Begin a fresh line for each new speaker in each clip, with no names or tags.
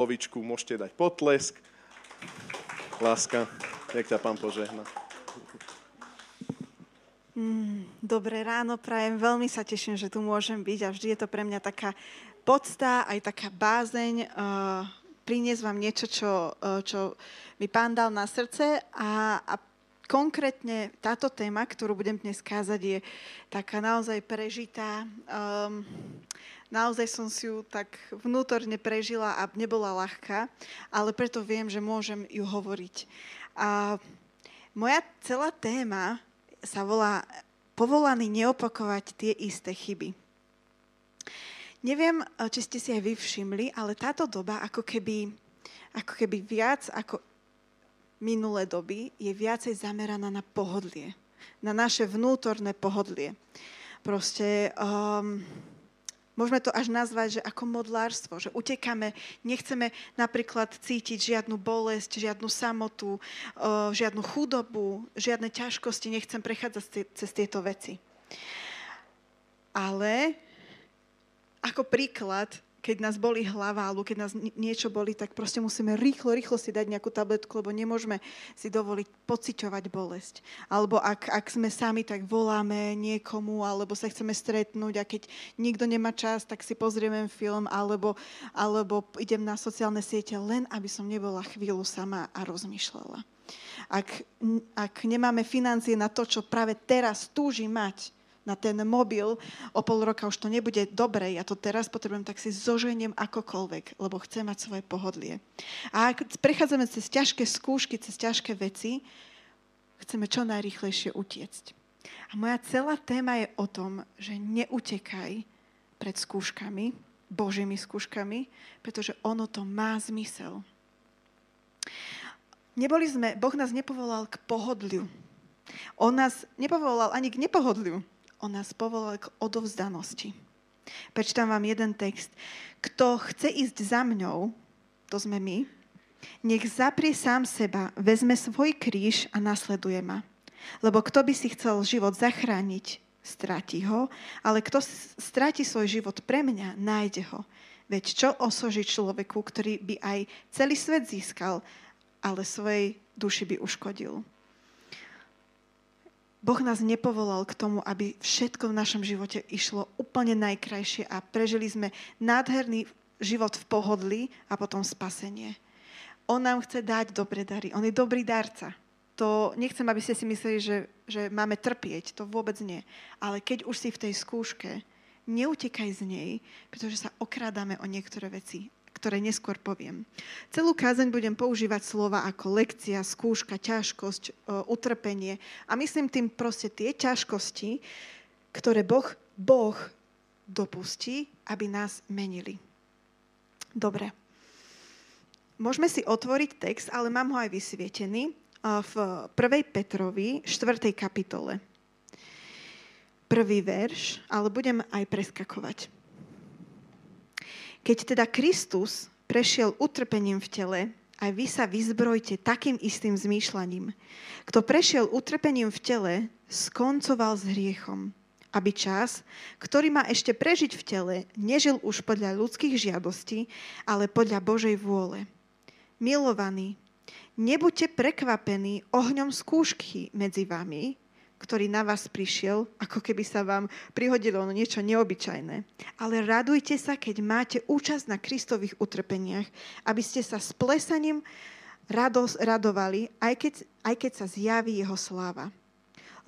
Lovičku môžete dať potlesk. Láska, nech ťa pán požehna.
Mm, dobré ráno, prajem. Veľmi sa teším, že tu môžem byť a vždy je to pre mňa taká podsta, aj taká bázeň uh, priniesť vám niečo, čo, uh, čo mi pán dal na srdce a, a konkrétne táto téma, ktorú budem dnes kázať, je taká naozaj prežitá. Um, naozaj som si ju tak vnútorne prežila a nebola ľahká, ale preto viem, že môžem ju hovoriť. A moja celá téma sa volá povolaný neopakovať tie isté chyby. Neviem, či ste si aj vy všimli, ale táto doba ako keby, ako keby viac ako minulé doby je viacej zameraná na pohodlie. Na naše vnútorné pohodlie. Proste um, Môžeme to až nazvať, že ako modlárstvo, že utekáme, nechceme napríklad cítiť žiadnu bolesť, žiadnu samotu, žiadnu chudobu, žiadne ťažkosti, nechcem prechádzať cez tieto veci. Ale ako príklad, keď nás boli hlava, alebo keď nás niečo boli, tak proste musíme rýchlo, rýchlo si dať nejakú tabletku, lebo nemôžeme si dovoliť pociťovať bolesť. Alebo ak, ak sme sami, tak voláme niekomu, alebo sa chceme stretnúť a keď nikto nemá čas, tak si pozrieme film, alebo, alebo idem na sociálne siete len, aby som nebola chvíľu sama a rozmýšľala. Ak, ak nemáme financie na to, čo práve teraz túži mať, na ten mobil, o pol roka už to nebude dobre, ja to teraz potrebujem, tak si zoženiem akokoľvek, lebo chcem mať svoje pohodlie. A ak prechádzame cez ťažké skúšky, cez ťažké veci, chceme čo najrychlejšie utiecť. A moja celá téma je o tom, že neutekaj pred skúškami, Božími skúškami, pretože ono to má zmysel. Neboli sme, Boh nás nepovolal k pohodliu. On nás nepovolal ani k nepohodliu on nás povolal k odovzdanosti. Prečítam vám jeden text. Kto chce ísť za mňou, to sme my, nech zaprie sám seba, vezme svoj kríž a nasleduje ma. Lebo kto by si chcel život zachrániť, stráti ho, ale kto stráti svoj život pre mňa, nájde ho. Veď čo osoží človeku, ktorý by aj celý svet získal, ale svojej duši by uškodil. Boh nás nepovolal k tomu, aby všetko v našom živote išlo úplne najkrajšie a prežili sme nádherný život v pohodli a potom spasenie. On nám chce dať dobre dary. On je dobrý darca. To nechcem, aby ste si mysleli, že, že máme trpieť. To vôbec nie. Ale keď už si v tej skúške, neutekaj z nej, pretože sa okrádame o niektoré veci ktoré neskôr poviem. Celú kázeň budem používať slova ako lekcia, skúška, ťažkosť, e, utrpenie a myslím tým proste tie ťažkosti, ktoré Boh, boh dopustí, aby nás menili. Dobre. Môžeme si otvoriť text, ale mám ho aj vysvietený e, v 1. Petrovi 4. kapitole. Prvý verš, ale budem aj preskakovať. Keď teda Kristus prešiel utrpením v tele, aj vy sa vyzbrojte takým istým zmýšľaním. Kto prešiel utrpením v tele, skoncoval s hriechom, aby čas, ktorý má ešte prežiť v tele, nežil už podľa ľudských žiadostí, ale podľa Božej vôle. Milovaní, nebuďte prekvapení ohňom skúšky medzi vami, ktorý na vás prišiel, ako keby sa vám prihodilo niečo neobyčajné. Ale radujte sa, keď máte účasť na Kristových utrpeniach, aby ste sa s plesaním rados, radovali, aj keď, aj keď sa zjaví jeho sláva.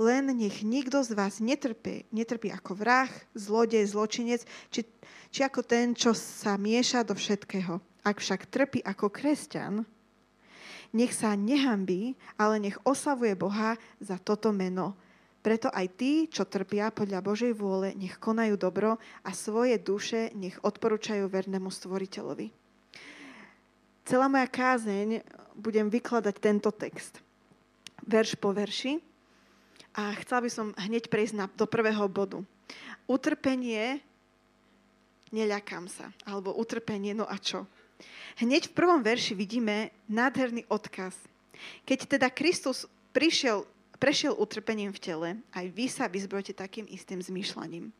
Len nech nikto z vás netrpí, netrpí ako vrah, zlodej, zločinec, či, či ako ten, čo sa mieša do všetkého. Ak však trpí ako kresťan, nech sa nehambí, ale nech oslavuje Boha za toto meno. Preto aj tí, čo trpia podľa Božej vôle, nech konajú dobro a svoje duše nech odporúčajú vernému stvoriteľovi. Celá moja kázeň budem vykladať tento text. Verš po verši. A chcela by som hneď prejsť na, do prvého bodu. Utrpenie, neľakám sa. Alebo utrpenie, no a čo? Hneď v prvom verši vidíme nádherný odkaz. Keď teda Kristus prišiel, prešiel utrpením v tele, aj vy sa vyzbrojte takým istým zmýšľaním.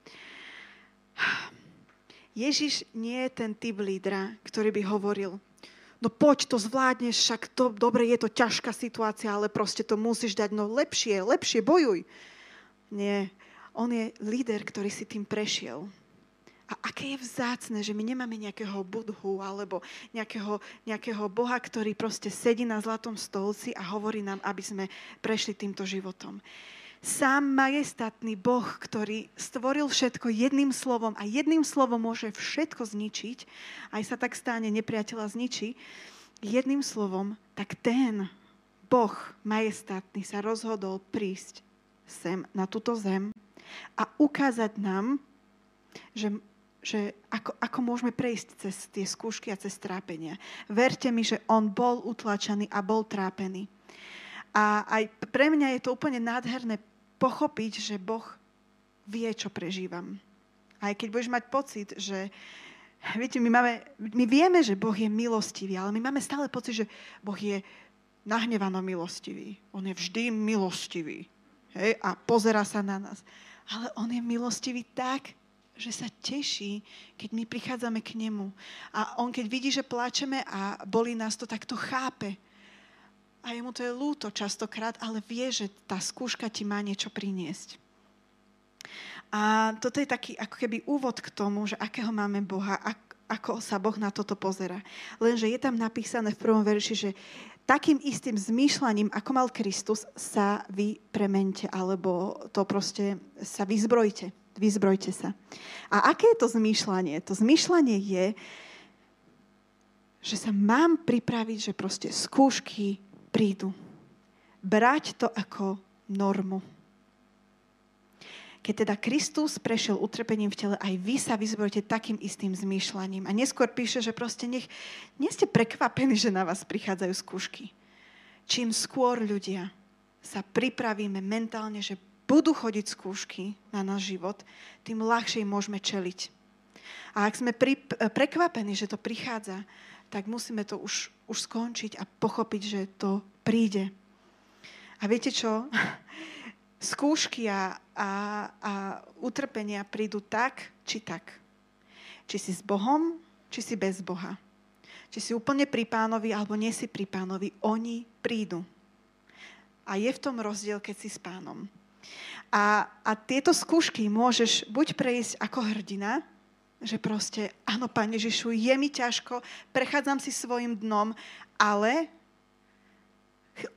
Ježiš nie je ten typ lídra, ktorý by hovoril, no poď, to zvládneš, však to, dobre, je to ťažká situácia, ale proste to musíš dať, no lepšie, lepšie, bojuj. Nie, on je líder, ktorý si tým prešiel. A aké je vzácne, že my nemáme nejakého budhu alebo nejakého, nejakého Boha, ktorý proste sedí na zlatom stolci a hovorí nám, aby sme prešli týmto životom. Sám majestátny Boh, ktorý stvoril všetko jedným slovom a jedným slovom môže všetko zničiť, aj sa tak stane, nepriateľa zničí, jedným slovom, tak ten Boh majestátny sa rozhodol prísť sem, na túto zem a ukázať nám, že že ako, ako môžeme prejsť cez tie skúšky a cez trápenia. Verte mi, že on bol utlačený a bol trápený. A aj pre mňa je to úplne nádherné pochopiť, že Boh vie, čo prežívam. Aj keď budeš mať pocit, že viete, my, máme, my vieme, že Boh je milostivý, ale my máme stále pocit, že Boh je nahnevano milostivý. On je vždy milostivý. Hej? A pozera sa na nás. Ale on je milostivý tak, že sa teší, keď my prichádzame k nemu. A on keď vidí, že plačeme a boli nás to, tak to chápe. A jemu to je lúto častokrát, ale vie, že tá skúška ti má niečo priniesť. A toto je taký ako keby úvod k tomu, že akého máme Boha, ako sa Boh na toto pozera. Lenže je tam napísané v prvom verši, že takým istým zmýšľaním, ako mal Kristus, sa vy premente, alebo to proste sa vyzbrojte vyzbrojte sa. A aké je to zmýšľanie? To zmýšľanie je, že sa mám pripraviť, že proste skúšky prídu. Brať to ako normu. Keď teda Kristus prešiel utrpením v tele, aj vy sa vyzbrojte takým istým zmýšľaním. A neskôr píše, že proste nech, nie ste prekvapení, že na vás prichádzajú skúšky. Čím skôr ľudia sa pripravíme mentálne, že budú chodiť skúšky na náš život, tým ľahšie môžeme čeliť. A ak sme pri, prekvapení, že to prichádza, tak musíme to už, už skončiť a pochopiť, že to príde. A viete čo? Skúšky a, a, a utrpenia prídu tak, či tak. Či si s Bohom, či si bez Boha. Či si úplne pri pánovi, alebo nie si pri pánovi. Oni prídu. A je v tom rozdiel, keď si s pánom. A, a tieto skúšky môžeš buď prejsť ako hrdina, že proste, áno, Pane Ježišu, je mi ťažko, prechádzam si svojim dnom, ale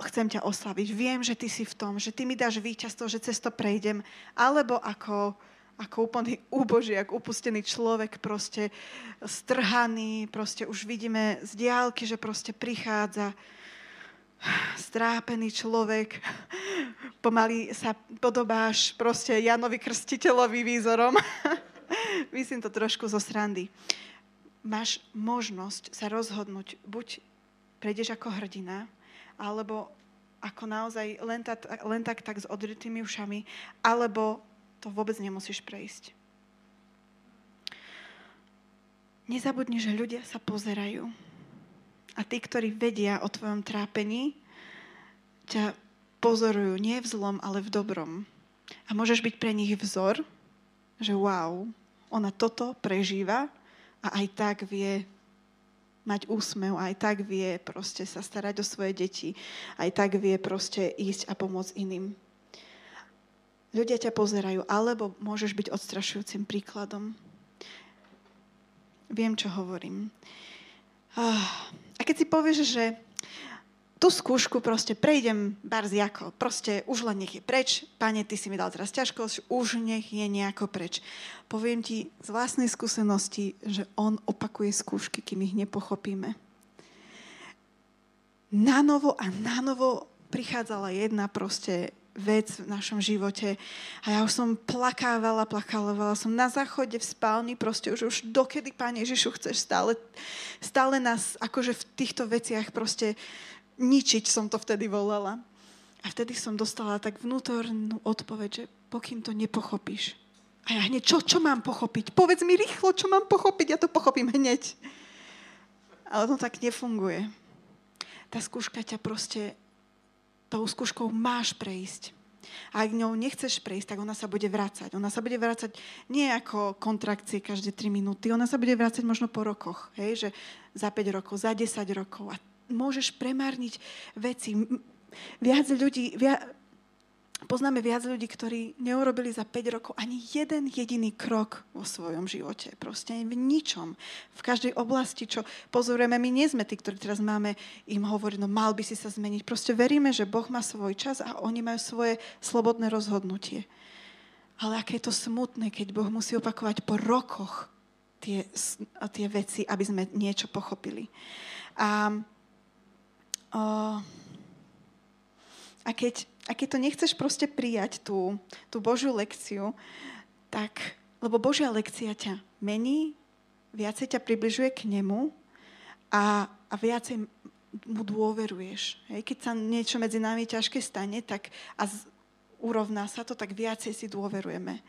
chcem ťa oslaviť. Viem, že ty si v tom, že ty mi dáš víťazstvo, že cez to prejdem. Alebo ako, ako úplný úbožiak, upustený človek, proste strhaný, proste už vidíme z diálky, že proste prichádza strápený človek, pomaly sa podobáš proste Janovi Krstiteľovi výzorom. Myslím to trošku zo srandy. Máš možnosť sa rozhodnúť, buď prejdeš ako hrdina, alebo ako naozaj len, tak, len tak, tak s odrytými ušami, alebo to vôbec nemusíš prejsť. Nezabudni, že ľudia sa pozerajú a tí, ktorí vedia o tvojom trápení, ťa pozorujú nie v zlom, ale v dobrom. A môžeš byť pre nich vzor, že wow, ona toto prežíva a aj tak vie mať úsmev, aj tak vie proste sa starať o svoje deti, aj tak vie proste ísť a pomôcť iným. Ľudia ťa pozerajú, alebo môžeš byť odstrašujúcim príkladom. Viem, čo hovorím. Ah, a keď si povieš, že tú skúšku proste prejdem barz ako, proste už len nech je preč, pane, ty si mi dal teraz ťažkosť, už nech je nejako preč. Poviem ti z vlastnej skúsenosti, že on opakuje skúšky, kým ich nepochopíme. Na novo a na prichádzala jedna proste vec v našom živote. A ja už som plakávala, plakávala som na záchode, v spálni, proste už, už dokedy, Pane Ježišu, chceš stále, stále nás akože v týchto veciach proste ničiť, som to vtedy volala. A vtedy som dostala tak vnútornú odpoveď, že pokým to nepochopíš. A ja hneď, čo, čo mám pochopiť? Povedz mi rýchlo, čo mám pochopiť, ja to pochopím hneď. Ale to tak nefunguje. Tá skúška ťa proste tou skúškou máš prejsť. A ak ňou nechceš prejsť, tak ona sa bude vrácať. Ona sa bude vrácať nie ako kontrakcie každé 3 minúty, ona sa bude vrácať možno po rokoch, hej? že za 5 rokov, za 10 rokov. A môžeš premárniť veci. Viac ľudí, viac, Poznáme viac ľudí, ktorí neurobili za 5 rokov ani jeden jediný krok vo svojom živote. Proste v ničom. V každej oblasti, čo pozorujeme, my nie sme tí, ktorí teraz máme im hovoriť, no mal by si sa zmeniť. Proste veríme, že Boh má svoj čas a oni majú svoje slobodné rozhodnutie. Ale aké je to smutné, keď Boh musí opakovať po rokoch tie, tie veci, aby sme niečo pochopili. A, o, a keď a keď to nechceš proste prijať tú, tú Božiu lekciu, tak, lebo Božia lekcia ťa mení, viacej ťa približuje k nemu a, a viacej mu dôveruješ. Hej? Keď sa niečo medzi nami ťažké stane tak, a z, urovná sa to, tak viacej si dôverujeme.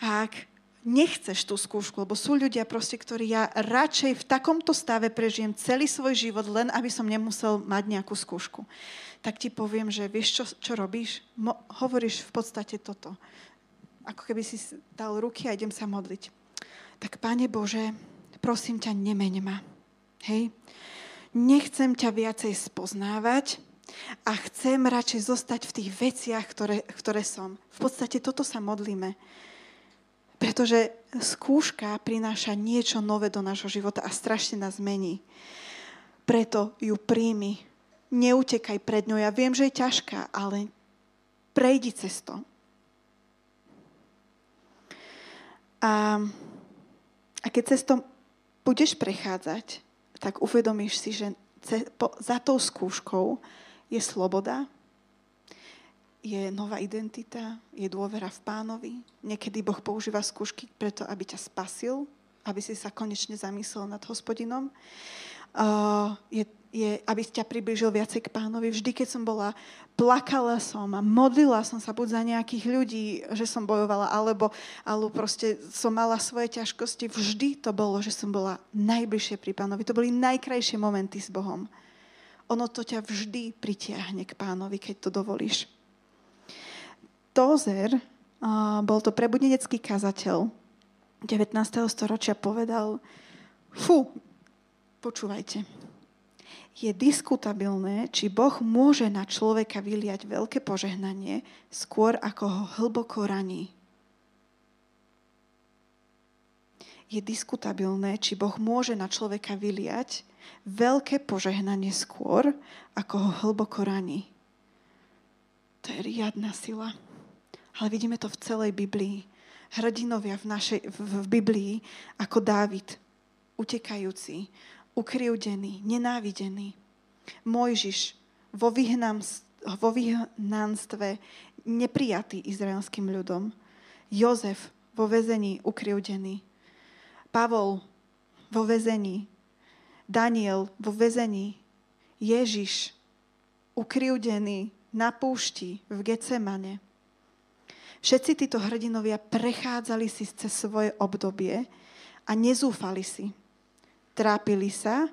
A ak nechceš tú skúšku, lebo sú ľudia proste, ktorí ja radšej v takomto stave prežijem celý svoj život, len aby som nemusel mať nejakú skúšku tak ti poviem, že vieš, čo, čo robíš? Mo- hovoríš v podstate toto. Ako keby si dal ruky a idem sa modliť. Tak, Pane Bože, prosím ťa, nemeň ma. Hej? Nechcem ťa viacej spoznávať a chcem radšej zostať v tých veciach, ktoré, ktoré som. V podstate toto sa modlíme. Pretože skúška prináša niečo nové do nášho života a strašne nás mení. Preto ju príjmi neutekaj pred ňou. Ja viem, že je ťažká, ale prejdi cez to. A, a keď cez to budeš prechádzať, tak uvedomíš si, že za tou skúškou je sloboda, je nová identita, je dôvera v pánovi. Niekedy Boh používa skúšky preto, aby ťa spasil, aby si sa konečne zamyslel nad hospodinom. Uh, je je, aby ťa približil viacej k pánovi. Vždy, keď som bola, plakala som a modlila som sa buď za nejakých ľudí, že som bojovala, alebo, alebo proste som mala svoje ťažkosti. Vždy to bolo, že som bola najbližšie pri pánovi. To boli najkrajšie momenty s Bohom. Ono to ťa vždy pritiahne k pánovi, keď to dovolíš. Tozer, bol to prebudenecký kazateľ 19. storočia, povedal, fú, počúvajte, je diskutabilné, či Boh môže na človeka vyliať veľké požehnanie skôr ako ho hlboko raní. Je diskutabilné, či Boh môže na človeka vyliať veľké požehnanie skôr, ako ho hlboko raní. To je riadna sila. Ale vidíme to v celej Biblii. Hrdinovia v, našej, v, v Biblii, ako Dávid, utekajúci, ukrivdený, nenávidený. Mojžiš vo, vo vyhnanstve neprijatý izraelským ľudom. Jozef vo väzení ukrivdený. Pavol vo väzení. Daniel vo väzení. Ježiš ukrivdený na púšti v Getsemane. Všetci títo hrdinovia prechádzali si cez svoje obdobie a nezúfali si. Trápili sa,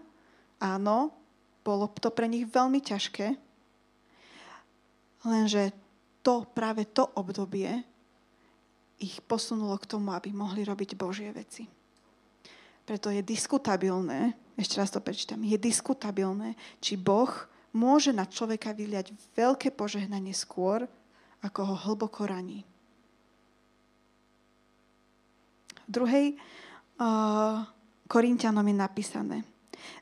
áno, bolo to pre nich veľmi ťažké, lenže to, práve to obdobie ich posunulo k tomu, aby mohli robiť Božie veci. Preto je diskutabilné, ešte raz to prečítam, je diskutabilné, či Boh môže na človeka vyliať veľké požehnanie skôr, ako ho hlboko raní. V druhej uh, Korintianom je napísané.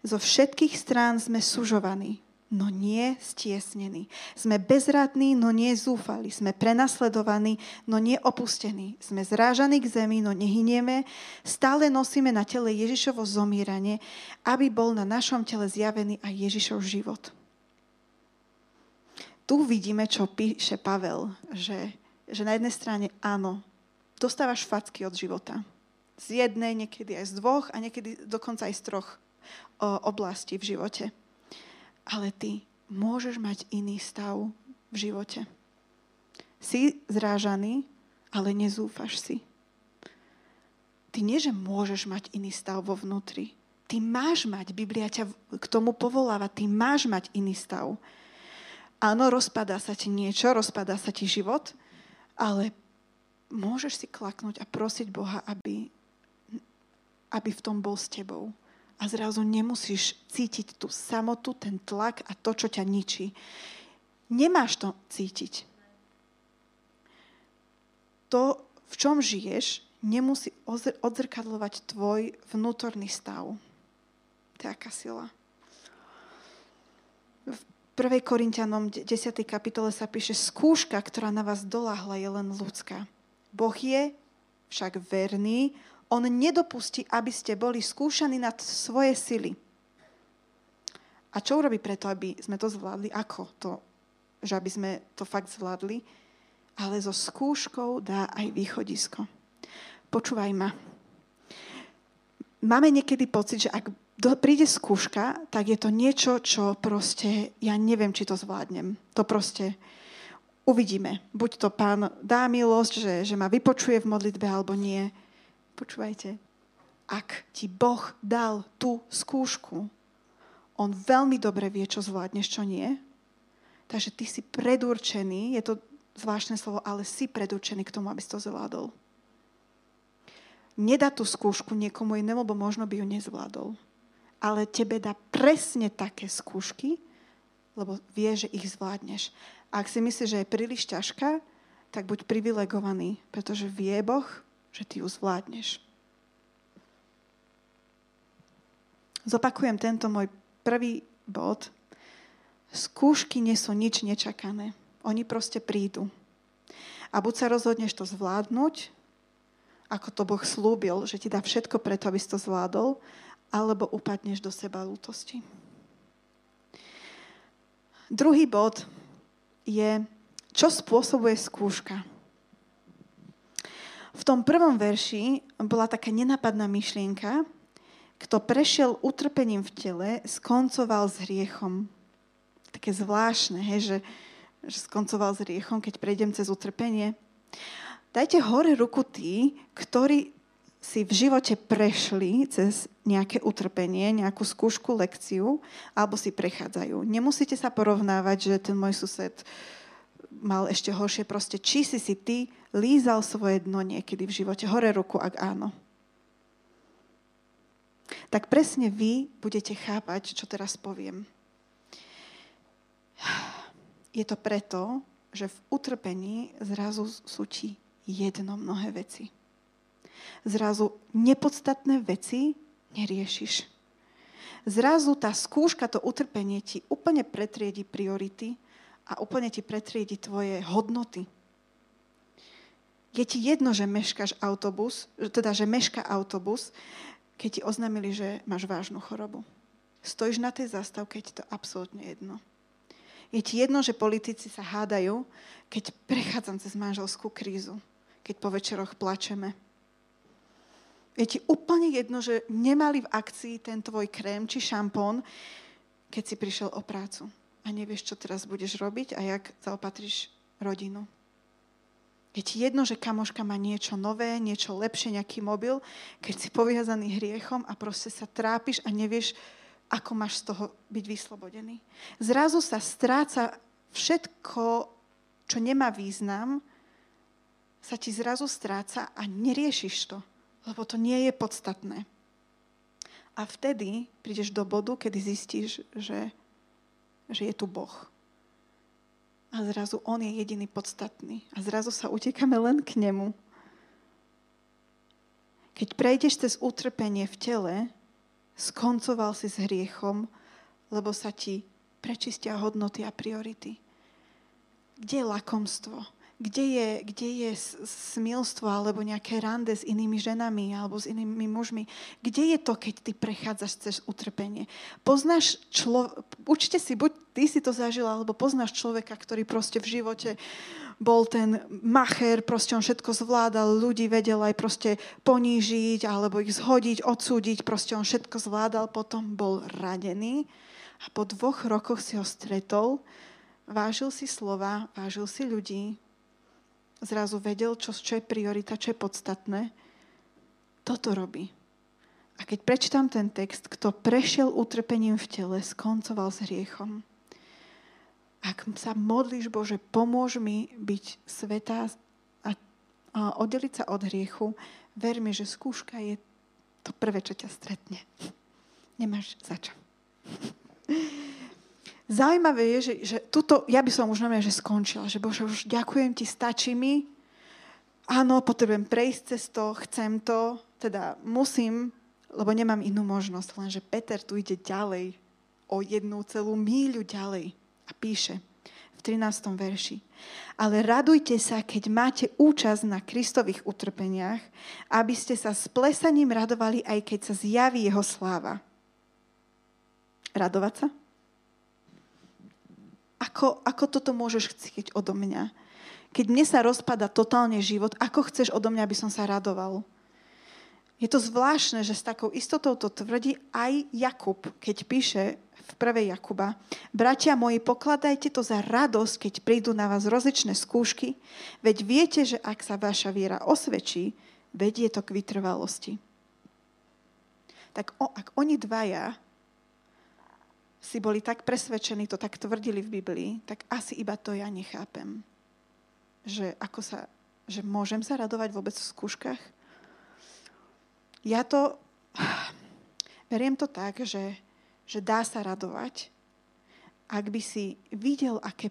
Zo všetkých strán sme sužovaní, no nie stiesnení. Sme bezradní, no nie zúfali. Sme prenasledovaní, no nie opustení. Sme zrážaní k zemi, no nehynieme. Stále nosíme na tele Ježišovo zomíranie, aby bol na našom tele zjavený aj Ježišov život. Tu vidíme, čo píše Pavel, že, že na jednej strane áno, dostávaš facky od života z jednej, niekedy aj z dvoch a niekedy dokonca aj z troch oblastí v živote. Ale ty môžeš mať iný stav v živote. Si zrážaný, ale nezúfaš si. Ty nie, že môžeš mať iný stav vo vnútri. Ty máš mať, Biblia ťa k tomu povoláva, ty máš mať iný stav. Áno, rozpadá sa ti niečo, rozpadá sa ti život, ale môžeš si klaknúť a prosiť Boha, aby, aby v tom bol s tebou. A zrazu nemusíš cítiť tú samotu, ten tlak a to, čo ťa ničí. Nemáš to cítiť. To, v čom žiješ, nemusí odzrkadlovať tvoj vnútorný stav. To je aká sila. V 1. Korintianom 10. kapitole sa píše, skúška, ktorá na vás doláhla, je len ľudská. Boh je však verný, on nedopustí, aby ste boli skúšaní nad svoje sily. A čo urobí preto, aby sme to zvládli? Ako to, že aby sme to fakt zvládli? Ale so skúškou dá aj východisko. Počúvaj ma. Máme niekedy pocit, že ak do, príde skúška, tak je to niečo, čo proste, ja neviem, či to zvládnem. To proste uvidíme. Buď to pán dá milosť, že, že ma vypočuje v modlitbe, alebo nie. Počúvajte, ak ti Boh dal tú skúšku, on veľmi dobre vie, čo zvládneš, čo nie. Takže ty si predurčený, je to zvláštne slovo, ale si predurčený k tomu, aby si to zvládol. Nedá tú skúšku niekomu inému, lebo možno by ju nezvládol ale tebe dá presne také skúšky, lebo vie, že ich zvládneš. A ak si myslíš, že je príliš ťažká, tak buď privilegovaný, pretože vie Boh, že ty ju zvládneš. Zopakujem tento môj prvý bod. Skúšky nie sú nič nečakané. Oni proste prídu. A buď sa rozhodneš to zvládnuť, ako to Boh slúbil, že ti dá všetko preto, aby si to zvládol, alebo upadneš do seba lútosti. Druhý bod je, čo spôsobuje skúška. V tom prvom verši bola taká nenapadná myšlienka, kto prešiel utrpením v tele, skoncoval s hriechom. Také zvláštne, hej, že, že skoncoval s hriechom, keď prejdem cez utrpenie. Dajte hore ruku tí, ktorí si v živote prešli cez nejaké utrpenie, nejakú skúšku, lekciu, alebo si prechádzajú. Nemusíte sa porovnávať, že ten môj sused mal ešte horšie. Proste, či si si ty lízal svoje dno niekedy v živote. Hore ruku, ak áno. Tak presne vy budete chápať, čo teraz poviem. Je to preto, že v utrpení zrazu sú ti jedno mnohé veci zrazu nepodstatné veci neriešiš. Zrazu tá skúška, to utrpenie ti úplne pretriedi priority a úplne ti pretriedi tvoje hodnoty. Je ti jedno, že meškáš autobus, teda, že meška autobus, keď ti oznámili, že máš vážnu chorobu. Stojíš na tej zastávke, je ti to absolútne jedno. Je ti jedno, že politici sa hádajú, keď prechádzam cez manželskú krízu, keď po večeroch plačeme je ti úplne jedno, že nemali v akcii ten tvoj krém či šampón, keď si prišiel o prácu a nevieš, čo teraz budeš robiť a jak zaopatríš rodinu. Je ti jedno, že kamoška má niečo nové, niečo lepšie, nejaký mobil, keď si poviazaný hriechom a proste sa trápiš a nevieš, ako máš z toho byť vyslobodený. Zrazu sa stráca všetko, čo nemá význam, sa ti zrazu stráca a neriešiš to lebo to nie je podstatné. A vtedy prídeš do bodu, kedy zistíš, že, že je tu Boh. A zrazu On je jediný podstatný. A zrazu sa utekáme len k Nemu. Keď prejdeš cez utrpenie v tele, skoncoval si s hriechom, lebo sa ti prečistia hodnoty a priority. Kde je lakomstvo? Kde je, kde je smilstvo alebo nejaké rande s inými ženami alebo s inými mužmi. Kde je to, keď ty prechádzaš cez utrpenie? Poznáš človeka, určite si, buď ty si to zažila, alebo poznáš človeka, ktorý proste v živote bol ten macher, proste on všetko zvládal, ľudí vedel aj proste ponížiť alebo ich zhodiť, odsúdiť, proste on všetko zvládal, potom bol radený a po dvoch rokoch si ho stretol, vážil si slova, vážil si ľudí, zrazu vedel, čo, čo je priorita, čo je podstatné. Toto robí. A keď prečítam ten text, kto prešiel utrpením v tele, skoncoval s hriechom. Ak sa modlíš, Bože, pomôž mi byť svetá a, a oddeliť sa od hriechu, ver mi, že skúška je to prvé, čo ťa stretne. Nemáš za čo. Zaujímavé je, že, že tuto, ja by som už normálne, že skončila, že Bože, už ďakujem ti, stačí mi. Áno, potrebujem prejsť cez to, chcem to, teda musím, lebo nemám inú možnosť. Lenže Peter tu ide ďalej, o jednu celú míľu ďalej a píše v 13. verši. Ale radujte sa, keď máte účasť na Kristových utrpeniach, aby ste sa s plesaním radovali, aj keď sa zjaví jeho sláva. Radovať sa? Ako, ako toto môžeš chcieť odo mňa? Keď mne sa rozpada totálne život, ako chceš odo mňa, aby som sa radoval? Je to zvláštne, že s takou istotou to tvrdí aj Jakub, keď píše v 1. Jakuba. Bratia moji, pokladajte to za radosť, keď prídu na vás rozličné skúšky, veď viete, že ak sa vaša viera osvedčí, vedie to k vytrvalosti. Tak o, ak oni dvaja si boli tak presvedčení, to tak tvrdili v Biblii, tak asi iba to ja nechápem. Že, ako sa, že môžem sa radovať vôbec v skúškach? Ja to, beriem to tak, že, že dá sa radovať, ak by si videl, aké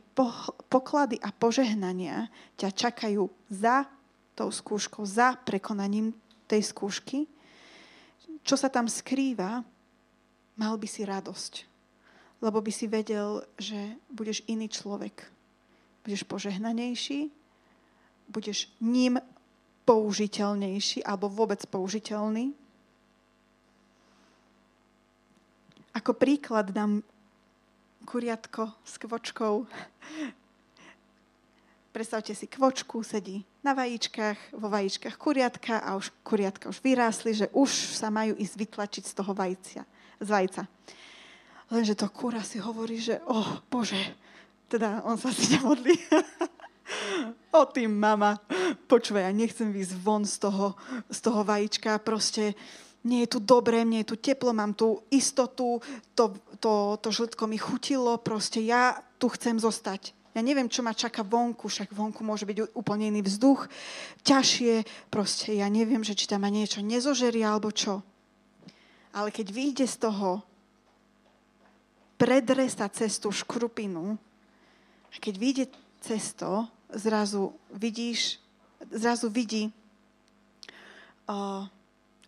poklady a požehnania ťa čakajú za tou skúškou, za prekonaním tej skúšky, čo sa tam skrýva, mal by si radosť. Lebo by si vedel, že budeš iný človek. Budeš požehnanejší, budeš ním použiteľnejší alebo vôbec použiteľný. Ako príklad dám kuriatko s kvočkou. Predstavte si, kvočku sedí na vajíčkach, vo vajíčkach kuriatka a už kuriatka už vyrástli, že už sa majú ísť vytlačiť z toho vajcia, z vajca. Lenže to kúra si hovorí, že oh, Bože, teda on sa si nemodlí. o tým, mama, počúvaj, ja nechcem výsť von z toho, z toho vajíčka, proste nie je tu dobré, mne je tu teplo, mám tu istotu, to, to, to žltko mi chutilo, proste ja tu chcem zostať. Ja neviem, čo ma čaká vonku, však vonku môže byť úplne iný vzduch, ťažšie, proste ja neviem, že či tam ma niečo nezožeria alebo čo. Ale keď vyjde z toho, predre sa cez tú škrupinu, a keď vyjde cez to, zrazu vidíš, zrazu vidí, o,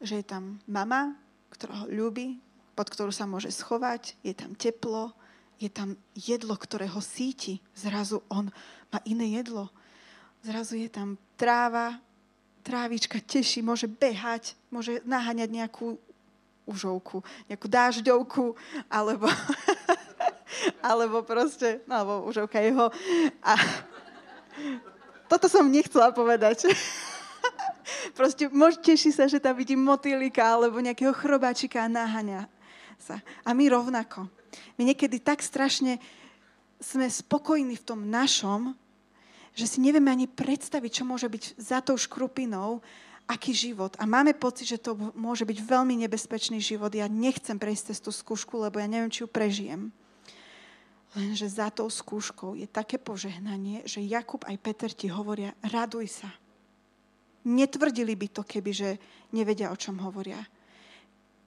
že je tam mama, ktorá ho ľúbi, pod ktorú sa môže schovať, je tam teplo, je tam jedlo, ktoré ho síti. Zrazu on má iné jedlo. Zrazu je tam tráva, trávička teší, môže behať, môže naháňať nejakú užovku, nejakú dážďovku, alebo, alebo proste, no, alebo užovka jeho. A, toto som nechcela povedať. Proste mož, teší sa, že tam vidím motýlika alebo nejakého chrobáčika a náhaňa sa. A my rovnako. My niekedy tak strašne sme spokojní v tom našom, že si nevieme ani predstaviť, čo môže byť za tou škrupinou, aký život. A máme pocit, že to môže byť veľmi nebezpečný život. Ja nechcem prejsť cez tú skúšku, lebo ja neviem, či ju prežijem. Lenže za tou skúškou je také požehnanie, že Jakub aj Peter ti hovoria, raduj sa. Netvrdili by to, keby že nevedia, o čom hovoria.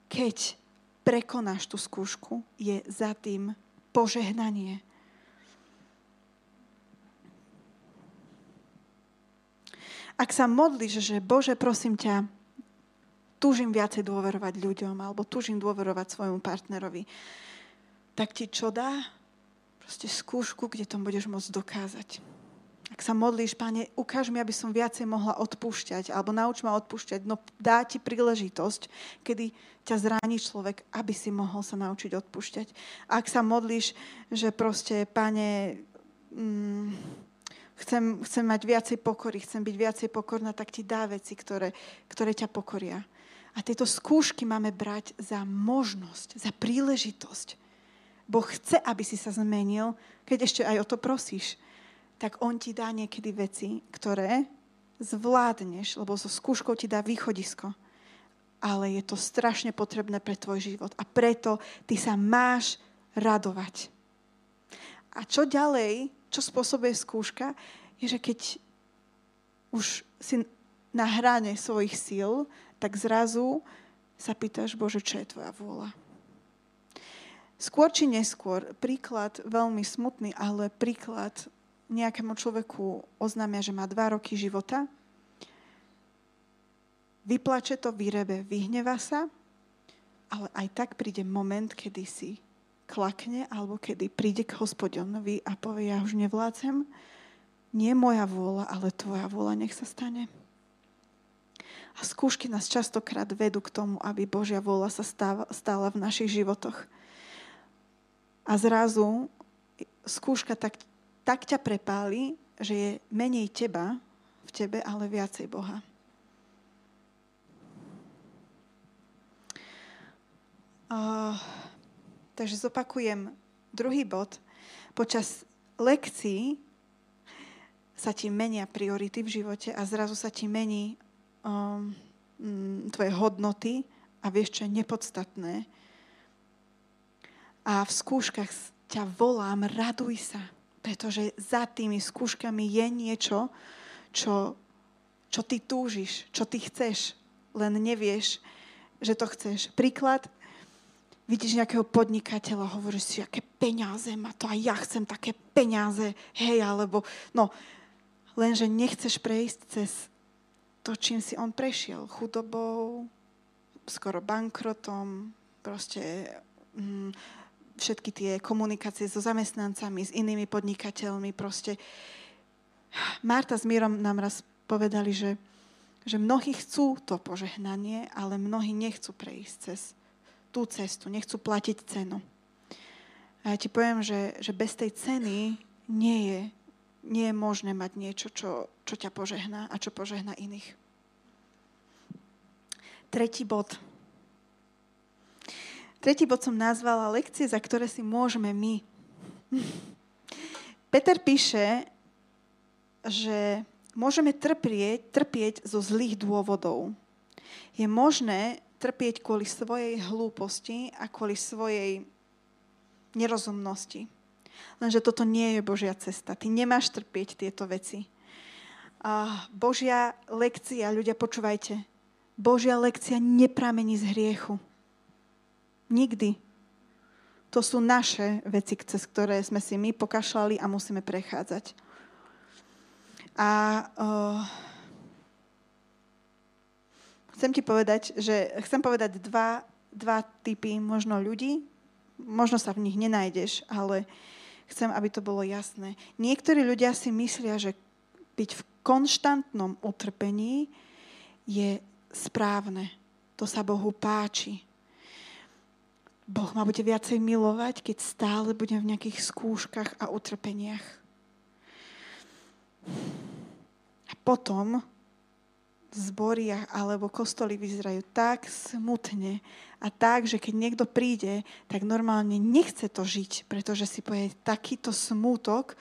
Keď prekonáš tú skúšku, je za tým požehnanie. Ak sa modlíš, že Bože, prosím ťa, túžim viacej dôverovať ľuďom alebo túžim dôverovať svojmu partnerovi, tak ti čo dá? proste skúšku, kde to budeš môcť dokázať. Ak sa modlíš, páne, ukáž mi, aby som viacej mohla odpúšťať, alebo nauč ma odpúšťať, no dá ti príležitosť, kedy ťa zráni človek, aby si mohol sa naučiť odpúšťať. Ak sa modlíš, že proste, páne, mm, chcem, chcem mať viacej pokory, chcem byť viacej pokorná, tak ti dá veci, ktoré, ktoré ťa pokoria. A tieto skúšky máme brať za možnosť, za príležitosť Boh chce, aby si sa zmenil, keď ešte aj o to prosíš, tak On ti dá niekedy veci, ktoré zvládneš, lebo so skúškou ti dá východisko. Ale je to strašne potrebné pre tvoj život. A preto ty sa máš radovať. A čo ďalej, čo spôsobuje skúška, je, že keď už si na hrane svojich síl, tak zrazu sa pýtaš, Bože, čo je tvoja vôľa? Skôr či neskôr, príklad veľmi smutný, ale príklad nejakému človeku oznámia, že má dva roky života, vyplače to, vyrebe, vyhneva sa, ale aj tak príde moment, kedy si klakne, alebo kedy príde k hospodinovi a povie, ja už nevládzem, nie moja vôľa, ale tvoja vôľa nech sa stane. A skúšky nás častokrát vedú k tomu, aby Božia vôľa sa stáva, stála v našich životoch. A zrazu skúška tak, tak ťa prepáli, že je menej teba v tebe, ale viacej Boha. Uh, takže zopakujem druhý bod. Počas lekcií sa ti menia priority v živote a zrazu sa ti mení um, mm, tvoje hodnoty a vieš, čo je nepodstatné. A v skúškach ťa volám, raduj sa, pretože za tými skúškami je niečo, čo, čo ty túžiš, čo ty chceš, len nevieš, že to chceš. Príklad, vidíš nejakého podnikateľa, hovoríš si, aké peniaze má to a ja chcem také peniaze, hej, alebo no, Lenže nechceš prejsť cez to, čím si on prešiel. Chudobou, skoro bankrotom, proste mm, všetky tie komunikácie so zamestnancami, s inými podnikateľmi. Proste Marta s Mírom nám raz povedali, že, že mnohí chcú to požehnanie, ale mnohí nechcú prejsť cez tú cestu, nechcú platiť cenu. A ja ti poviem, že, že bez tej ceny nie je nie je možné mať niečo, čo, čo ťa požehná a čo požehná iných. Tretí bod. Tretí bod som nazvala lekcie, za ktoré si môžeme my. Peter píše, že môžeme trpieť, trpieť zo zlých dôvodov. Je možné trpieť kvôli svojej hlúposti a kvôli svojej nerozumnosti. Lenže toto nie je Božia cesta. Ty nemáš trpieť tieto veci. Božia lekcia, ľudia počúvajte, Božia lekcia nepramení z hriechu. Nikdy. To sú naše veci, cez ktoré sme si my pokašľali a musíme prechádzať. A uh, chcem ti povedať, že chcem povedať dva, dva typy možno ľudí. Možno sa v nich nenájdeš, ale Chcem, aby to bolo jasné. Niektorí ľudia si myslia, že byť v konštantnom utrpení je správne. To sa Bohu páči. Boh ma bude viacej milovať, keď stále budem v nejakých skúškach a utrpeniach. A potom zbory alebo kostoly vyzerajú tak smutne a tak, že keď niekto príde, tak normálne nechce to žiť, pretože si povie takýto smútok,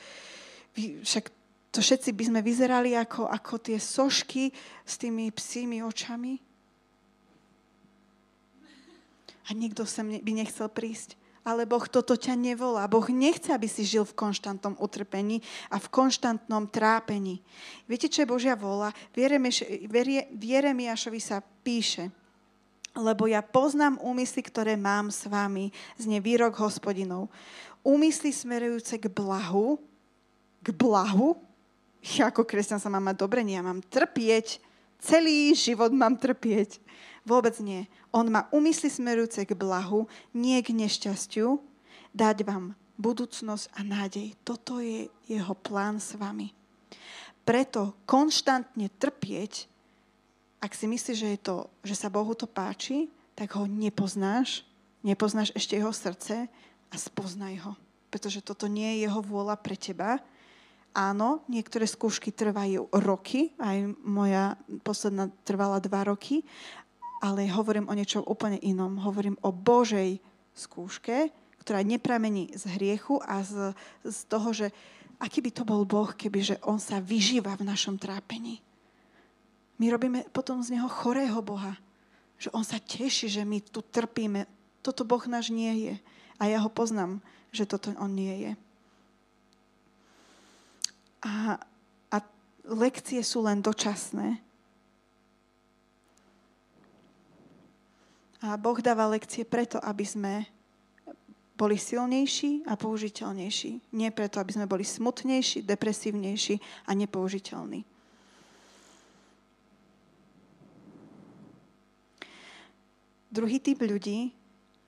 však to všetci by sme vyzerali ako, ako tie sošky s tými psími očami. A nikto sem by nechcel prísť ale Boh toto ťa nevolá. Boh nechce, aby si žil v konštantnom utrpení a v konštantnom trápení. Viete, čo je Božia vola? V Jeremiášovi sa píše, lebo ja poznám úmysly, ktoré mám s vami, zne výrok hospodinov. Úmysly smerujúce k blahu, k blahu, ja ako kresťan sa mám mať dobre, nie, ja mám trpieť, celý život mám trpieť. Vôbec nie. On má úmysly smerujúce k blahu, nie k nešťastiu, dať vám budúcnosť a nádej. Toto je jeho plán s vami. Preto konštantne trpieť, ak si myslíš, že, je to, že sa Bohu to páči, tak ho nepoznáš, nepoznáš ešte jeho srdce a spoznaj ho. Pretože toto nie je jeho vôľa pre teba. Áno, niektoré skúšky trvajú roky, aj moja posledná trvala dva roky, ale hovorím o niečom úplne inom. Hovorím o Božej skúške, ktorá nepramení z hriechu a z, z toho, že aký by to bol Boh, kebyže On sa vyžíva v našom trápení. My robíme potom z Neho chorého Boha. Že On sa teší, že my tu trpíme. Toto Boh náš nie je. A ja ho poznám, že toto On nie je. A, a lekcie sú len dočasné. A Boh dáva lekcie preto, aby sme boli silnejší a použiteľnejší. Nie preto, aby sme boli smutnejší, depresívnejší a nepoužiteľní. Druhý typ ľudí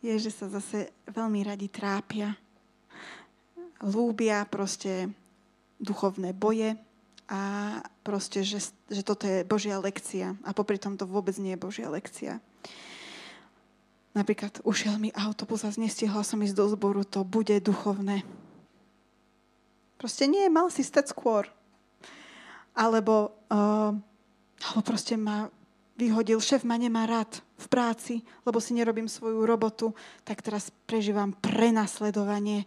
je, že sa zase veľmi radi trápia. Lúbia proste duchovné boje a proste, že, že toto je Božia lekcia. A popri tom to vôbec nie je Božia lekcia. Napríklad ušiel mi autobus a nestihla som ísť do zboru, to bude duchovné. Proste nie, mal si stať skôr. Alebo, uh, alebo proste ma vyhodil, šéf ma nemá rád v práci, lebo si nerobím svoju robotu, tak teraz prežívam prenasledovanie.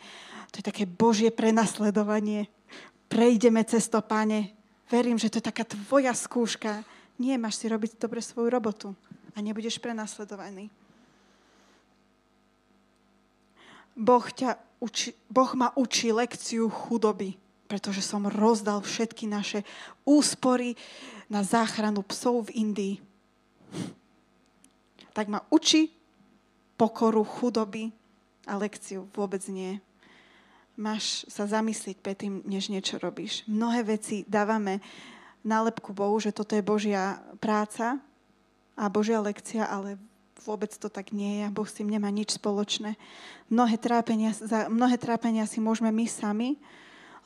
To je také božie prenasledovanie. Prejdeme cez to, páne. Verím, že to je taká tvoja skúška. Nie, máš si robiť dobre svoju robotu a nebudeš prenasledovaný. Boh, ťa uči, boh ma učí lekciu chudoby, pretože som rozdal všetky naše úspory na záchranu psov v Indii. Tak ma učí pokoru chudoby a lekciu vôbec nie. Máš sa zamyslieť predtým, než niečo robíš. Mnohé veci dávame nálepku Bohu, že toto je Božia práca a Božia lekcia, ale vôbec to tak nie je. Boh s tým nemá nič spoločné. Mnohé trápenia, za mnohé trápenia si môžeme my sami,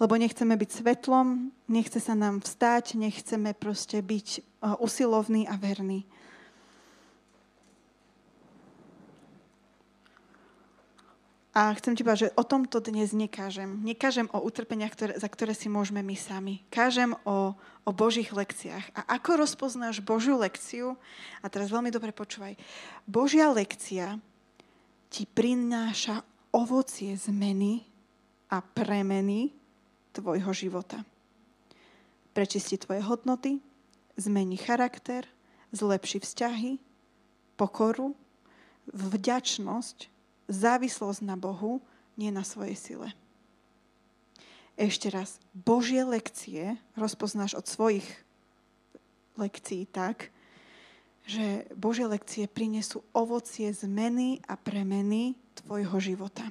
lebo nechceme byť svetlom, nechce sa nám vstať, nechceme proste byť eh, usilovní a verní. A chcem ti povedať, že o tomto dnes nekážem. Nekážem o utrpeniach, ktoré, za ktoré si môžeme my sami. Kážem o, o Božích lekciách. A ako rozpoznáš Božiu lekciu? A teraz veľmi dobre počúvaj. Božia lekcia ti prináša ovocie zmeny a premeny tvojho života. Prečistí tvoje hodnoty, zmení charakter, zlepší vzťahy, pokoru, vďačnosť, závislosť na Bohu, nie na svojej sile. Ešte raz, Božie lekcie rozpoznáš od svojich lekcií tak, že Božie lekcie prinesú ovocie zmeny a premeny tvojho života.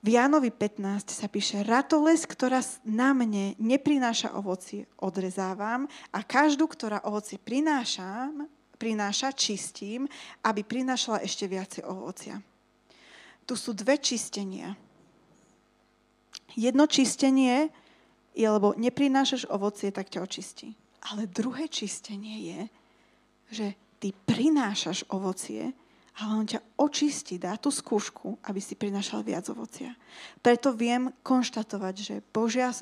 V Jánovi 15 sa píše, ratoles, ktorá na mne neprináša ovocie, odrezávam a každú, ktorá ovocie prinášam, prináša, čistím, aby prinášala ešte viacej ovocia. Tu sú dve čistenia. Jedno čistenie je, lebo neprinášaš ovocie, tak ťa očistí. Ale druhé čistenie je, že ty prinášaš ovocie, ale on ťa očistí, dá tú skúšku, aby si prinášal viac ovocia. Preto viem konštatovať, že Božia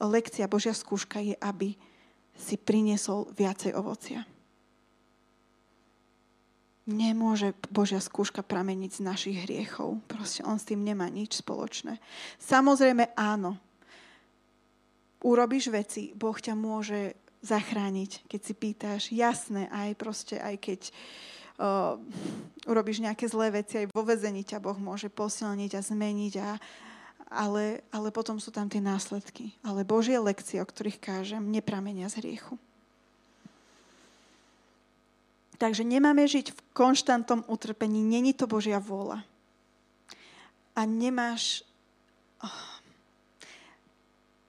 lekcia, Božia skúška je, aby si priniesol viacej ovocia. Nemôže Božia skúška prameniť z našich hriechov. Proste on s tým nemá nič spoločné. Samozrejme áno. Urobíš veci, Boh ťa môže zachrániť, keď si pýtaš. Jasné, aj proste, aj keď uh, urobíš nejaké zlé veci, aj vo vezení ťa Boh môže posilniť a zmeniť, a, ale, ale potom sú tam tie následky. Ale Božie lekcie, o ktorých kážem, nepramenia z hriechu. Takže nemáme žiť v konštantnom utrpení. Není to Božia vôľa. A nemáš oh,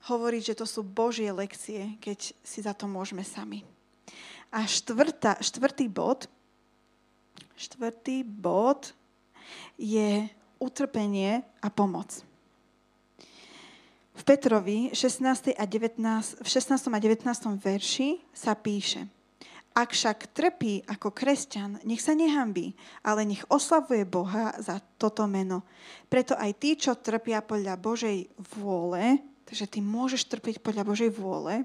hovoriť, že to sú Božie lekcie, keď si za to môžeme sami. A štvrtá, štvrtý bod, štvrtý bod je utrpenie a pomoc. V Petrovi 16. a 19, v 16. a 19. verši sa píše – ak však trpí ako kresťan, nech sa nehambí, ale nech oslavuje Boha za toto meno. Preto aj tí, čo trpia podľa Božej vôle, takže ty môžeš trpiť podľa Božej vôle,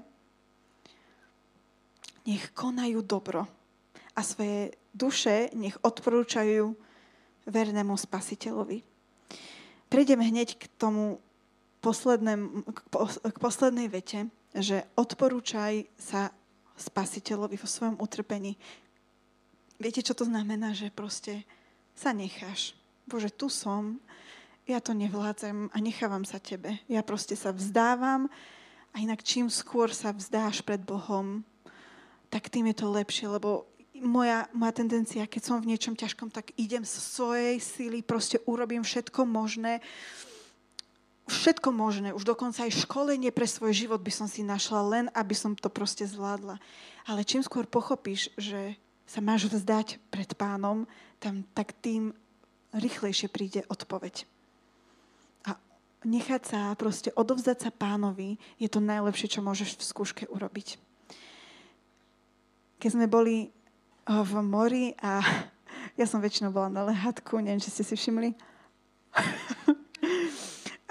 nech konajú dobro a svoje duše nech odporúčajú vernému spasiteľovi. Prejdeme hneď k tomu k poslednej vete, že odporúčaj sa spasiteľovi vo svojom utrpení. Viete, čo to znamená? Že proste sa necháš. Bože, tu som, ja to nevládzem a nechávam sa tebe. Ja proste sa vzdávam a inak čím skôr sa vzdáš pred Bohom, tak tým je to lepšie, lebo moja, moja tendencia, keď som v niečom ťažkom, tak idem z svojej síly, proste urobím všetko možné, všetko možné, už dokonca aj školenie pre svoj život by som si našla len, aby som to proste zvládla. Ale čím skôr pochopíš, že sa máš vzdať pred pánom, tam, tak tým rýchlejšie príde odpoveď. A nechať sa, proste odovzdať sa pánovi je to najlepšie, čo môžeš v skúške urobiť. Keď sme boli v mori a ja som väčšinou bola na lehátku, neviem, či ste si všimli.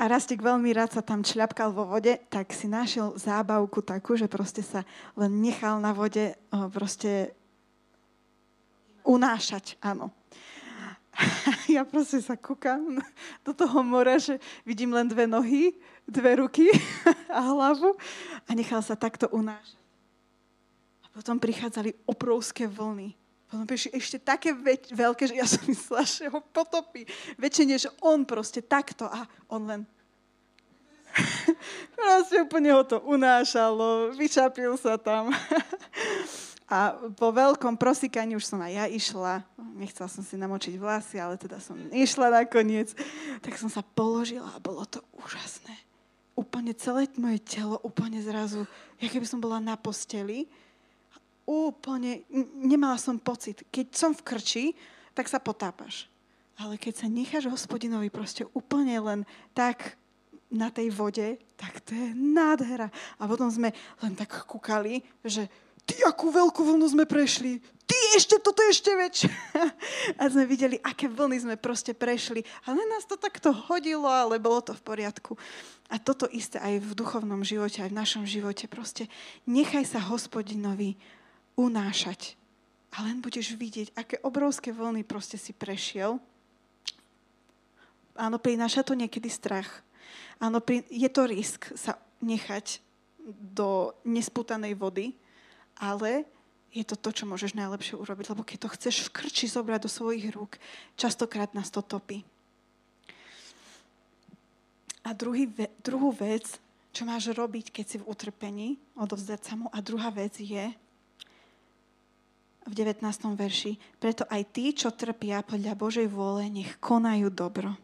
A Rastik veľmi rád sa tam čľapkal vo vode, tak si našiel zábavku takú, že proste sa len nechal na vode proste unášať, áno. Ja proste sa kúkam do toho mora, že vidím len dve nohy, dve ruky a hlavu a nechal sa takto unášať. A potom prichádzali obrovské vlny. Potom prišli ešte také veľké, že ja som myslela, že ho potopí. Väčšie než on proste takto a on len proste úplne ho to unášalo, vyčapil sa tam. A po veľkom prosíkaní už som aj ja išla. Nechcela som si namočiť vlasy, ale teda som išla nakoniec. Tak som sa položila a bolo to úžasné. Úplne celé moje telo, úplne zrazu, ja keby som bola na posteli, úplne, nemala som pocit. Keď som v krči, tak sa potápaš. Ale keď sa necháš hospodinovi proste úplne len tak na tej vode, tak to je nádhera. A potom sme len tak kúkali, že ty, akú veľkú vlnu sme prešli. Ty, ešte, toto je ešte väčšie. A sme videli, aké vlny sme proste prešli. Ale nás to takto hodilo, ale bolo to v poriadku. A toto isté aj v duchovnom živote, aj v našom živote. Proste nechaj sa hospodinovi unášať. A len budeš vidieť, aké obrovské vlny proste si prešiel. Áno, prináša to niekedy strach. Áno, je to risk sa nechať do nesputanej vody, ale je to to, čo môžeš najlepšie urobiť, lebo keď to chceš v krči zobrať do svojich rúk, častokrát nás to topí. A druhý, druhú vec, čo máš robiť, keď si v utrpení, odovzdať sa mu. A druhá vec je, v 19. verši, preto aj tí, čo trpia podľa Božej vôle, nech konajú dobro.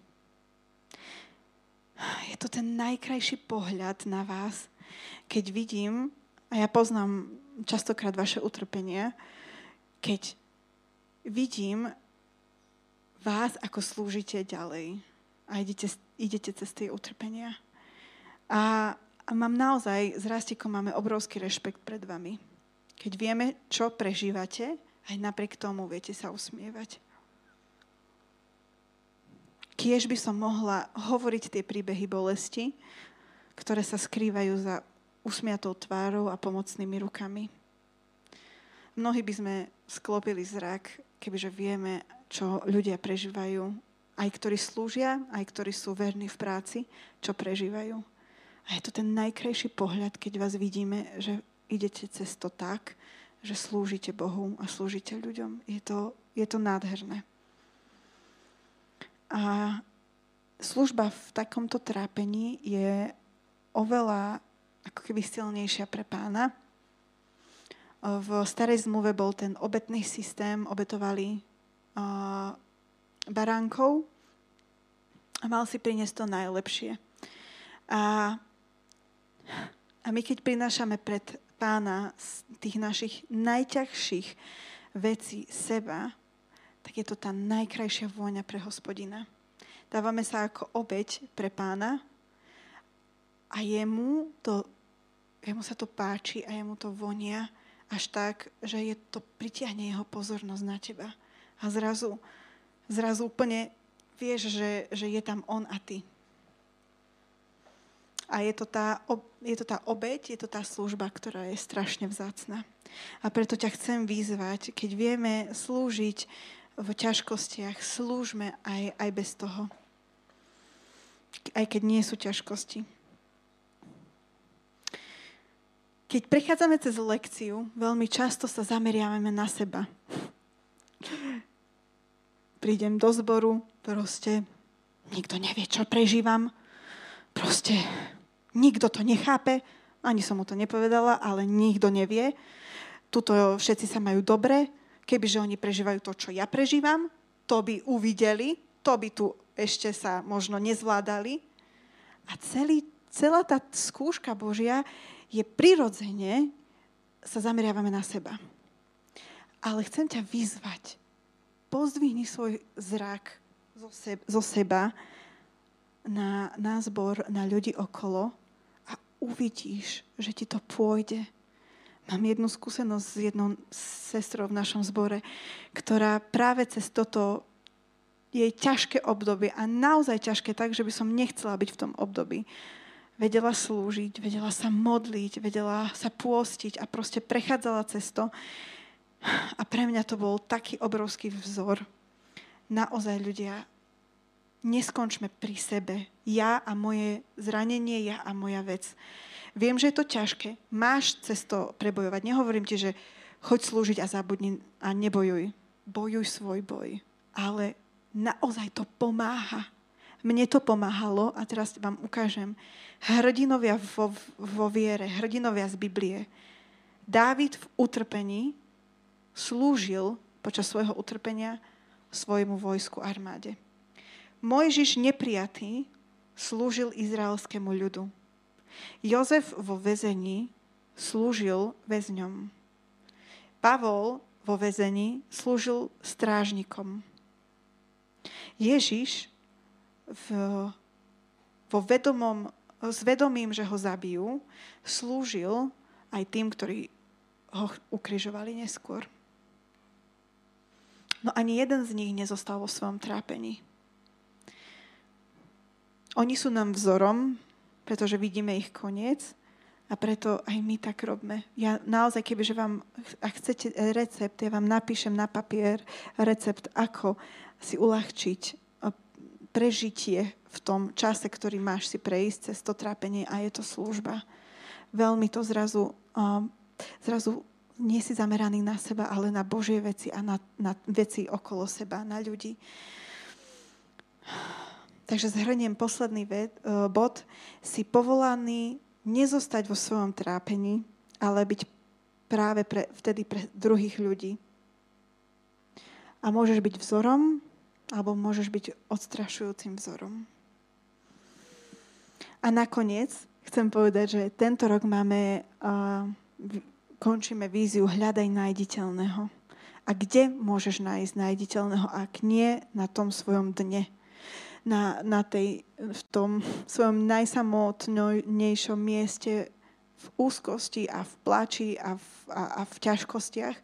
Je to ten najkrajší pohľad na vás, keď vidím, a ja poznám častokrát vaše utrpenie, keď vidím vás, ako slúžite ďalej a idete, idete cez tie utrpenia. A, a mám naozaj, s Rastikom máme obrovský rešpekt pred vami. Keď vieme, čo prežívate, aj napriek tomu viete sa usmievať. Kiež by som mohla hovoriť tie príbehy bolesti, ktoré sa skrývajú za usmiatou tvárou a pomocnými rukami. Mnohí by sme sklopili zrak, kebyže vieme, čo ľudia prežívajú, aj ktorí slúžia, aj ktorí sú verní v práci, čo prežívajú. A je to ten najkrajší pohľad, keď vás vidíme, že idete cez to tak, že slúžite Bohu a slúžite ľuďom. Je to, je to nádherné. A služba v takomto trápení je oveľa ako keby silnejšia pre pána. V starej zmluve bol ten obetný systém, obetovali uh, baránkov a mal si priniesť to najlepšie. A, a my keď prinášame pred pána z tých našich najťažších vecí seba, tak je to tá najkrajšia vôňa pre hospodina. Dávame sa ako obeď pre pána a jemu, to, jemu sa to páči a jemu to vonia až tak, že je to pritiahne jeho pozornosť na teba. A zrazu, zrazu úplne vieš, že, že je tam on a ty. A je to, tá, je to tá obeď, je to tá služba, ktorá je strašne vzácna. A preto ťa chcem vyzvať, keď vieme slúžiť v ťažkostiach, slúžme aj, aj bez toho. Aj keď nie sú ťažkosti. Keď prechádzame cez lekciu, veľmi často sa zameriavame na seba. Prídem do zboru, proste nikto nevie, čo prežívam. Proste nikto to nechápe. Ani som mu to nepovedala, ale nikto nevie. Tuto všetci sa majú dobre. Kebyže oni prežívajú to, čo ja prežívam, to by uvideli, to by tu ešte sa možno nezvládali. A celý, celá tá skúška Božia je prirodzene, sa zameriavame na seba. Ale chcem ťa vyzvať. Pozdvihni svoj zrak zo, seba, zo seba na, na na ľudí okolo a uvidíš, že ti to pôjde. Mám jednu skúsenosť s jednou sestrou v našom zbore, ktorá práve cez toto jej ťažké obdobie a naozaj ťažké tak, že by som nechcela byť v tom období. Vedela slúžiť, vedela sa modliť, vedela sa pôstiť a proste prechádzala cez to. A pre mňa to bol taký obrovský vzor. Naozaj ľudia, neskončme pri sebe. Ja a moje zranenie, ja a moja vec. Viem, že je to ťažké. Máš cez prebojovať. Nehovorím ti, že choď slúžiť a zabudni a nebojuj. Bojuj svoj boj. Ale naozaj to pomáha. Mne to pomáhalo a teraz vám ukážem. Hrdinovia vo, vo viere, hrdinovia z Biblie. Dávid v utrpení slúžil počas svojho utrpenia svojmu vojsku armáde. Mojžiš neprijatý slúžil izraelskému ľudu. Jozef vo väzení slúžil väzňom. Pavol vo väzení slúžil strážnikom. Ježiš v, vo vedomom, s vedomím, že ho zabijú, slúžil aj tým, ktorí ho ukrižovali neskôr. No ani jeden z nich nezostal vo svojom trápení. Oni sú nám vzorom, pretože vidíme ich koniec a preto aj my tak robme. Ja naozaj, kebyže vám, ak chcete recept, ja vám napíšem na papier recept, ako si uľahčiť prežitie v tom čase, ktorý máš si prejsť cez to trápenie a je to služba. Veľmi to zrazu, zrazu nie si zameraný na seba, ale na Božie veci a na, na veci okolo seba, na ľudí. Takže zhrniem posledný ved, e, bod. Si povolaný nezostať vo svojom trápení, ale byť práve pre, vtedy pre druhých ľudí. A môžeš byť vzorom alebo môžeš byť odstrašujúcim vzorom. A nakoniec chcem povedať, že tento rok máme, uh, končíme víziu Hľadaj nájditeľného. A kde môžeš nájsť nájditeľného, ak nie na tom svojom dne? Na, na tej, v tom svojom najsamotnejšom mieste v úzkosti a v plači a v, a, a v ťažkostiach,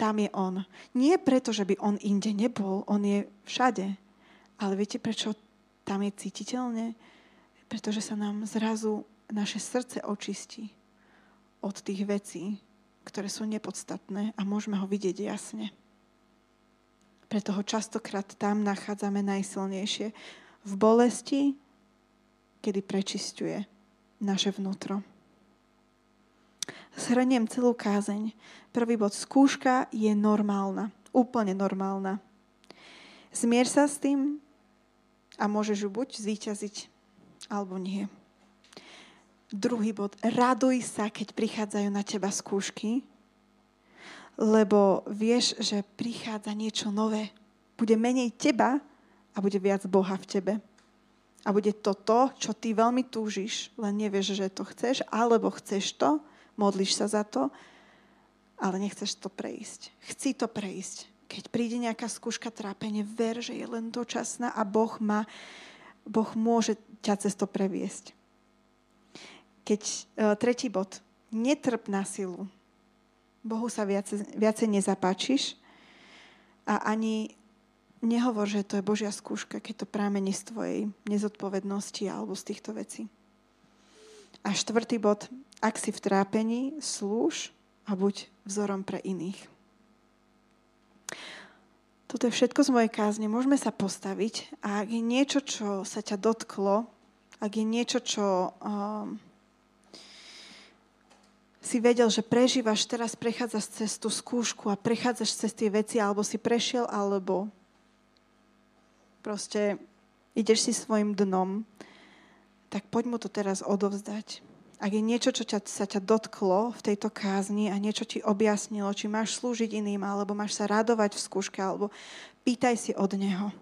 tam je on. Nie preto, že by on inde nebol, on je všade. Ale viete, prečo tam je cítiteľne? Pretože sa nám zrazu naše srdce očistí od tých vecí, ktoré sú nepodstatné a môžeme ho vidieť jasne. Preto ho častokrát tam nachádzame najsilnejšie. V bolesti, kedy prečistuje naše vnútro. Shrniem celú kázeň. Prvý bod. Skúška je normálna. Úplne normálna. Zmier sa s tým a môžeš ju buď zvíťaziť, alebo nie. Druhý bod. Raduj sa, keď prichádzajú na teba skúšky, lebo vieš, že prichádza niečo nové. Bude menej teba a bude viac Boha v tebe. A bude to to, čo ty veľmi túžiš, len nevieš, že to chceš, alebo chceš to modlíš sa za to, ale nechceš to prejsť. Chci to prejsť. Keď príde nejaká skúška trápenie, ver, že je len dočasná a Boh má, Boh môže ťa cez to previesť. Keď, uh, tretí bod. Netrp na silu. Bohu sa viacej, viacej nezapáčiš a ani nehovor, že to je Božia skúška, keď to prámení z tvojej nezodpovednosti alebo z týchto vecí. A štvrtý bod, ak si v trápení, slúž a buď vzorom pre iných. Toto je všetko z mojej kázne. Môžeme sa postaviť a ak je niečo, čo sa ťa dotklo, ak je niečo, čo um, si vedel, že prežívaš, teraz prechádzaš cez tú skúšku a prechádzaš cez tie veci, alebo si prešiel, alebo proste ideš si svojim dnom, tak poď mu to teraz odovzdať. Ak je niečo, čo ťa, sa ťa dotklo v tejto kázni a niečo ti objasnilo, či máš slúžiť iným, alebo máš sa radovať v skúške, alebo pýtaj si od Neho.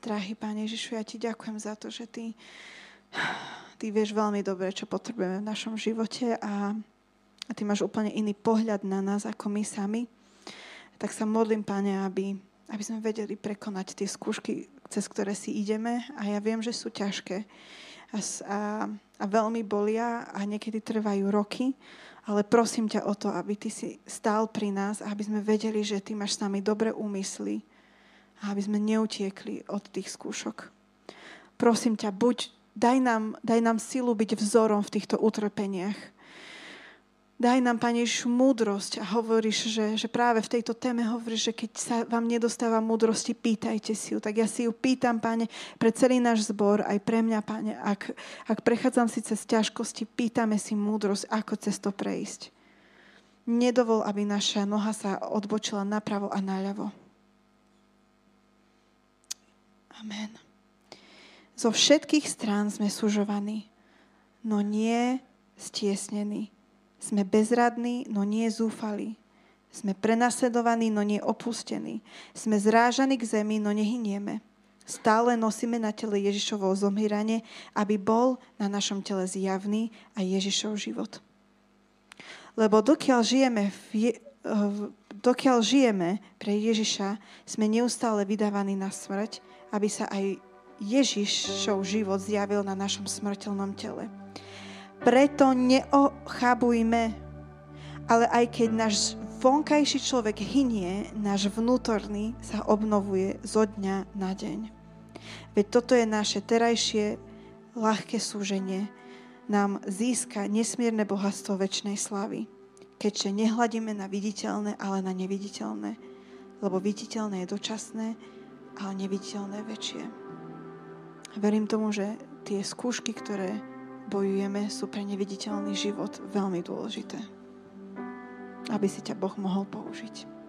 Drahý Pán Ježišu, ja Ti ďakujem za to, že Ty, ty vieš veľmi dobre, čo potrebujeme v našom živote a, a Ty máš úplne iný pohľad na nás ako my sami. Tak sa modlím, Pane, aby, aby sme vedeli prekonať tie skúšky, cez ktoré si ideme a ja viem, že sú ťažké a, a, a veľmi bolia a niekedy trvajú roky, ale prosím ťa o to, aby Ty si stál pri nás a aby sme vedeli, že Ty máš s nami dobré úmysly, a aby sme neutiekli od tých skúšok. Prosím ťa, buď, daj nám, daj nám silu byť vzorom v týchto utrpeniach. Daj nám, Pane Ježišu, múdrosť a hovoríš, že, že práve v tejto téme hovoríš, že keď sa vám nedostáva múdrosti, pýtajte si ju. Tak ja si ju pýtam, Pane, pre celý náš zbor, aj pre mňa, Pane, ak, ak prechádzam si cez ťažkosti, pýtame si múdrosť, ako cez to prejsť. Nedovol, aby naša noha sa odbočila napravo a naľavo. Amen. Zo všetkých strán sme sužovaní, no nie stiesnení. Sme bezradní, no nie zúfali. Sme prenasledovaní, no nie opustení. Sme zrážaní k zemi, no nehynieme. Stále nosíme na tele Ježišovo zomíranie, aby bol na našom tele zjavný a Ježišov život. Lebo dokiaľ žijeme v, dokiaľ žijeme pre Ježiša, sme neustále vydávaní na smrť, aby sa aj Ježišov život zjavil na našom smrteľnom tele. Preto neochabujme, ale aj keď náš vonkajší človek hynie, náš vnútorný sa obnovuje zo dňa na deň. Veď toto je naše terajšie ľahké súženie, nám získa nesmierne bohatstvo väčšnej slavy, keďže nehľadíme na viditeľné, ale na neviditeľné, lebo viditeľné je dočasné, ale neviditeľné väčšie. Verím tomu, že tie skúšky, ktoré bojujeme, sú pre neviditeľný život veľmi dôležité. Aby si ťa Boh mohol použiť.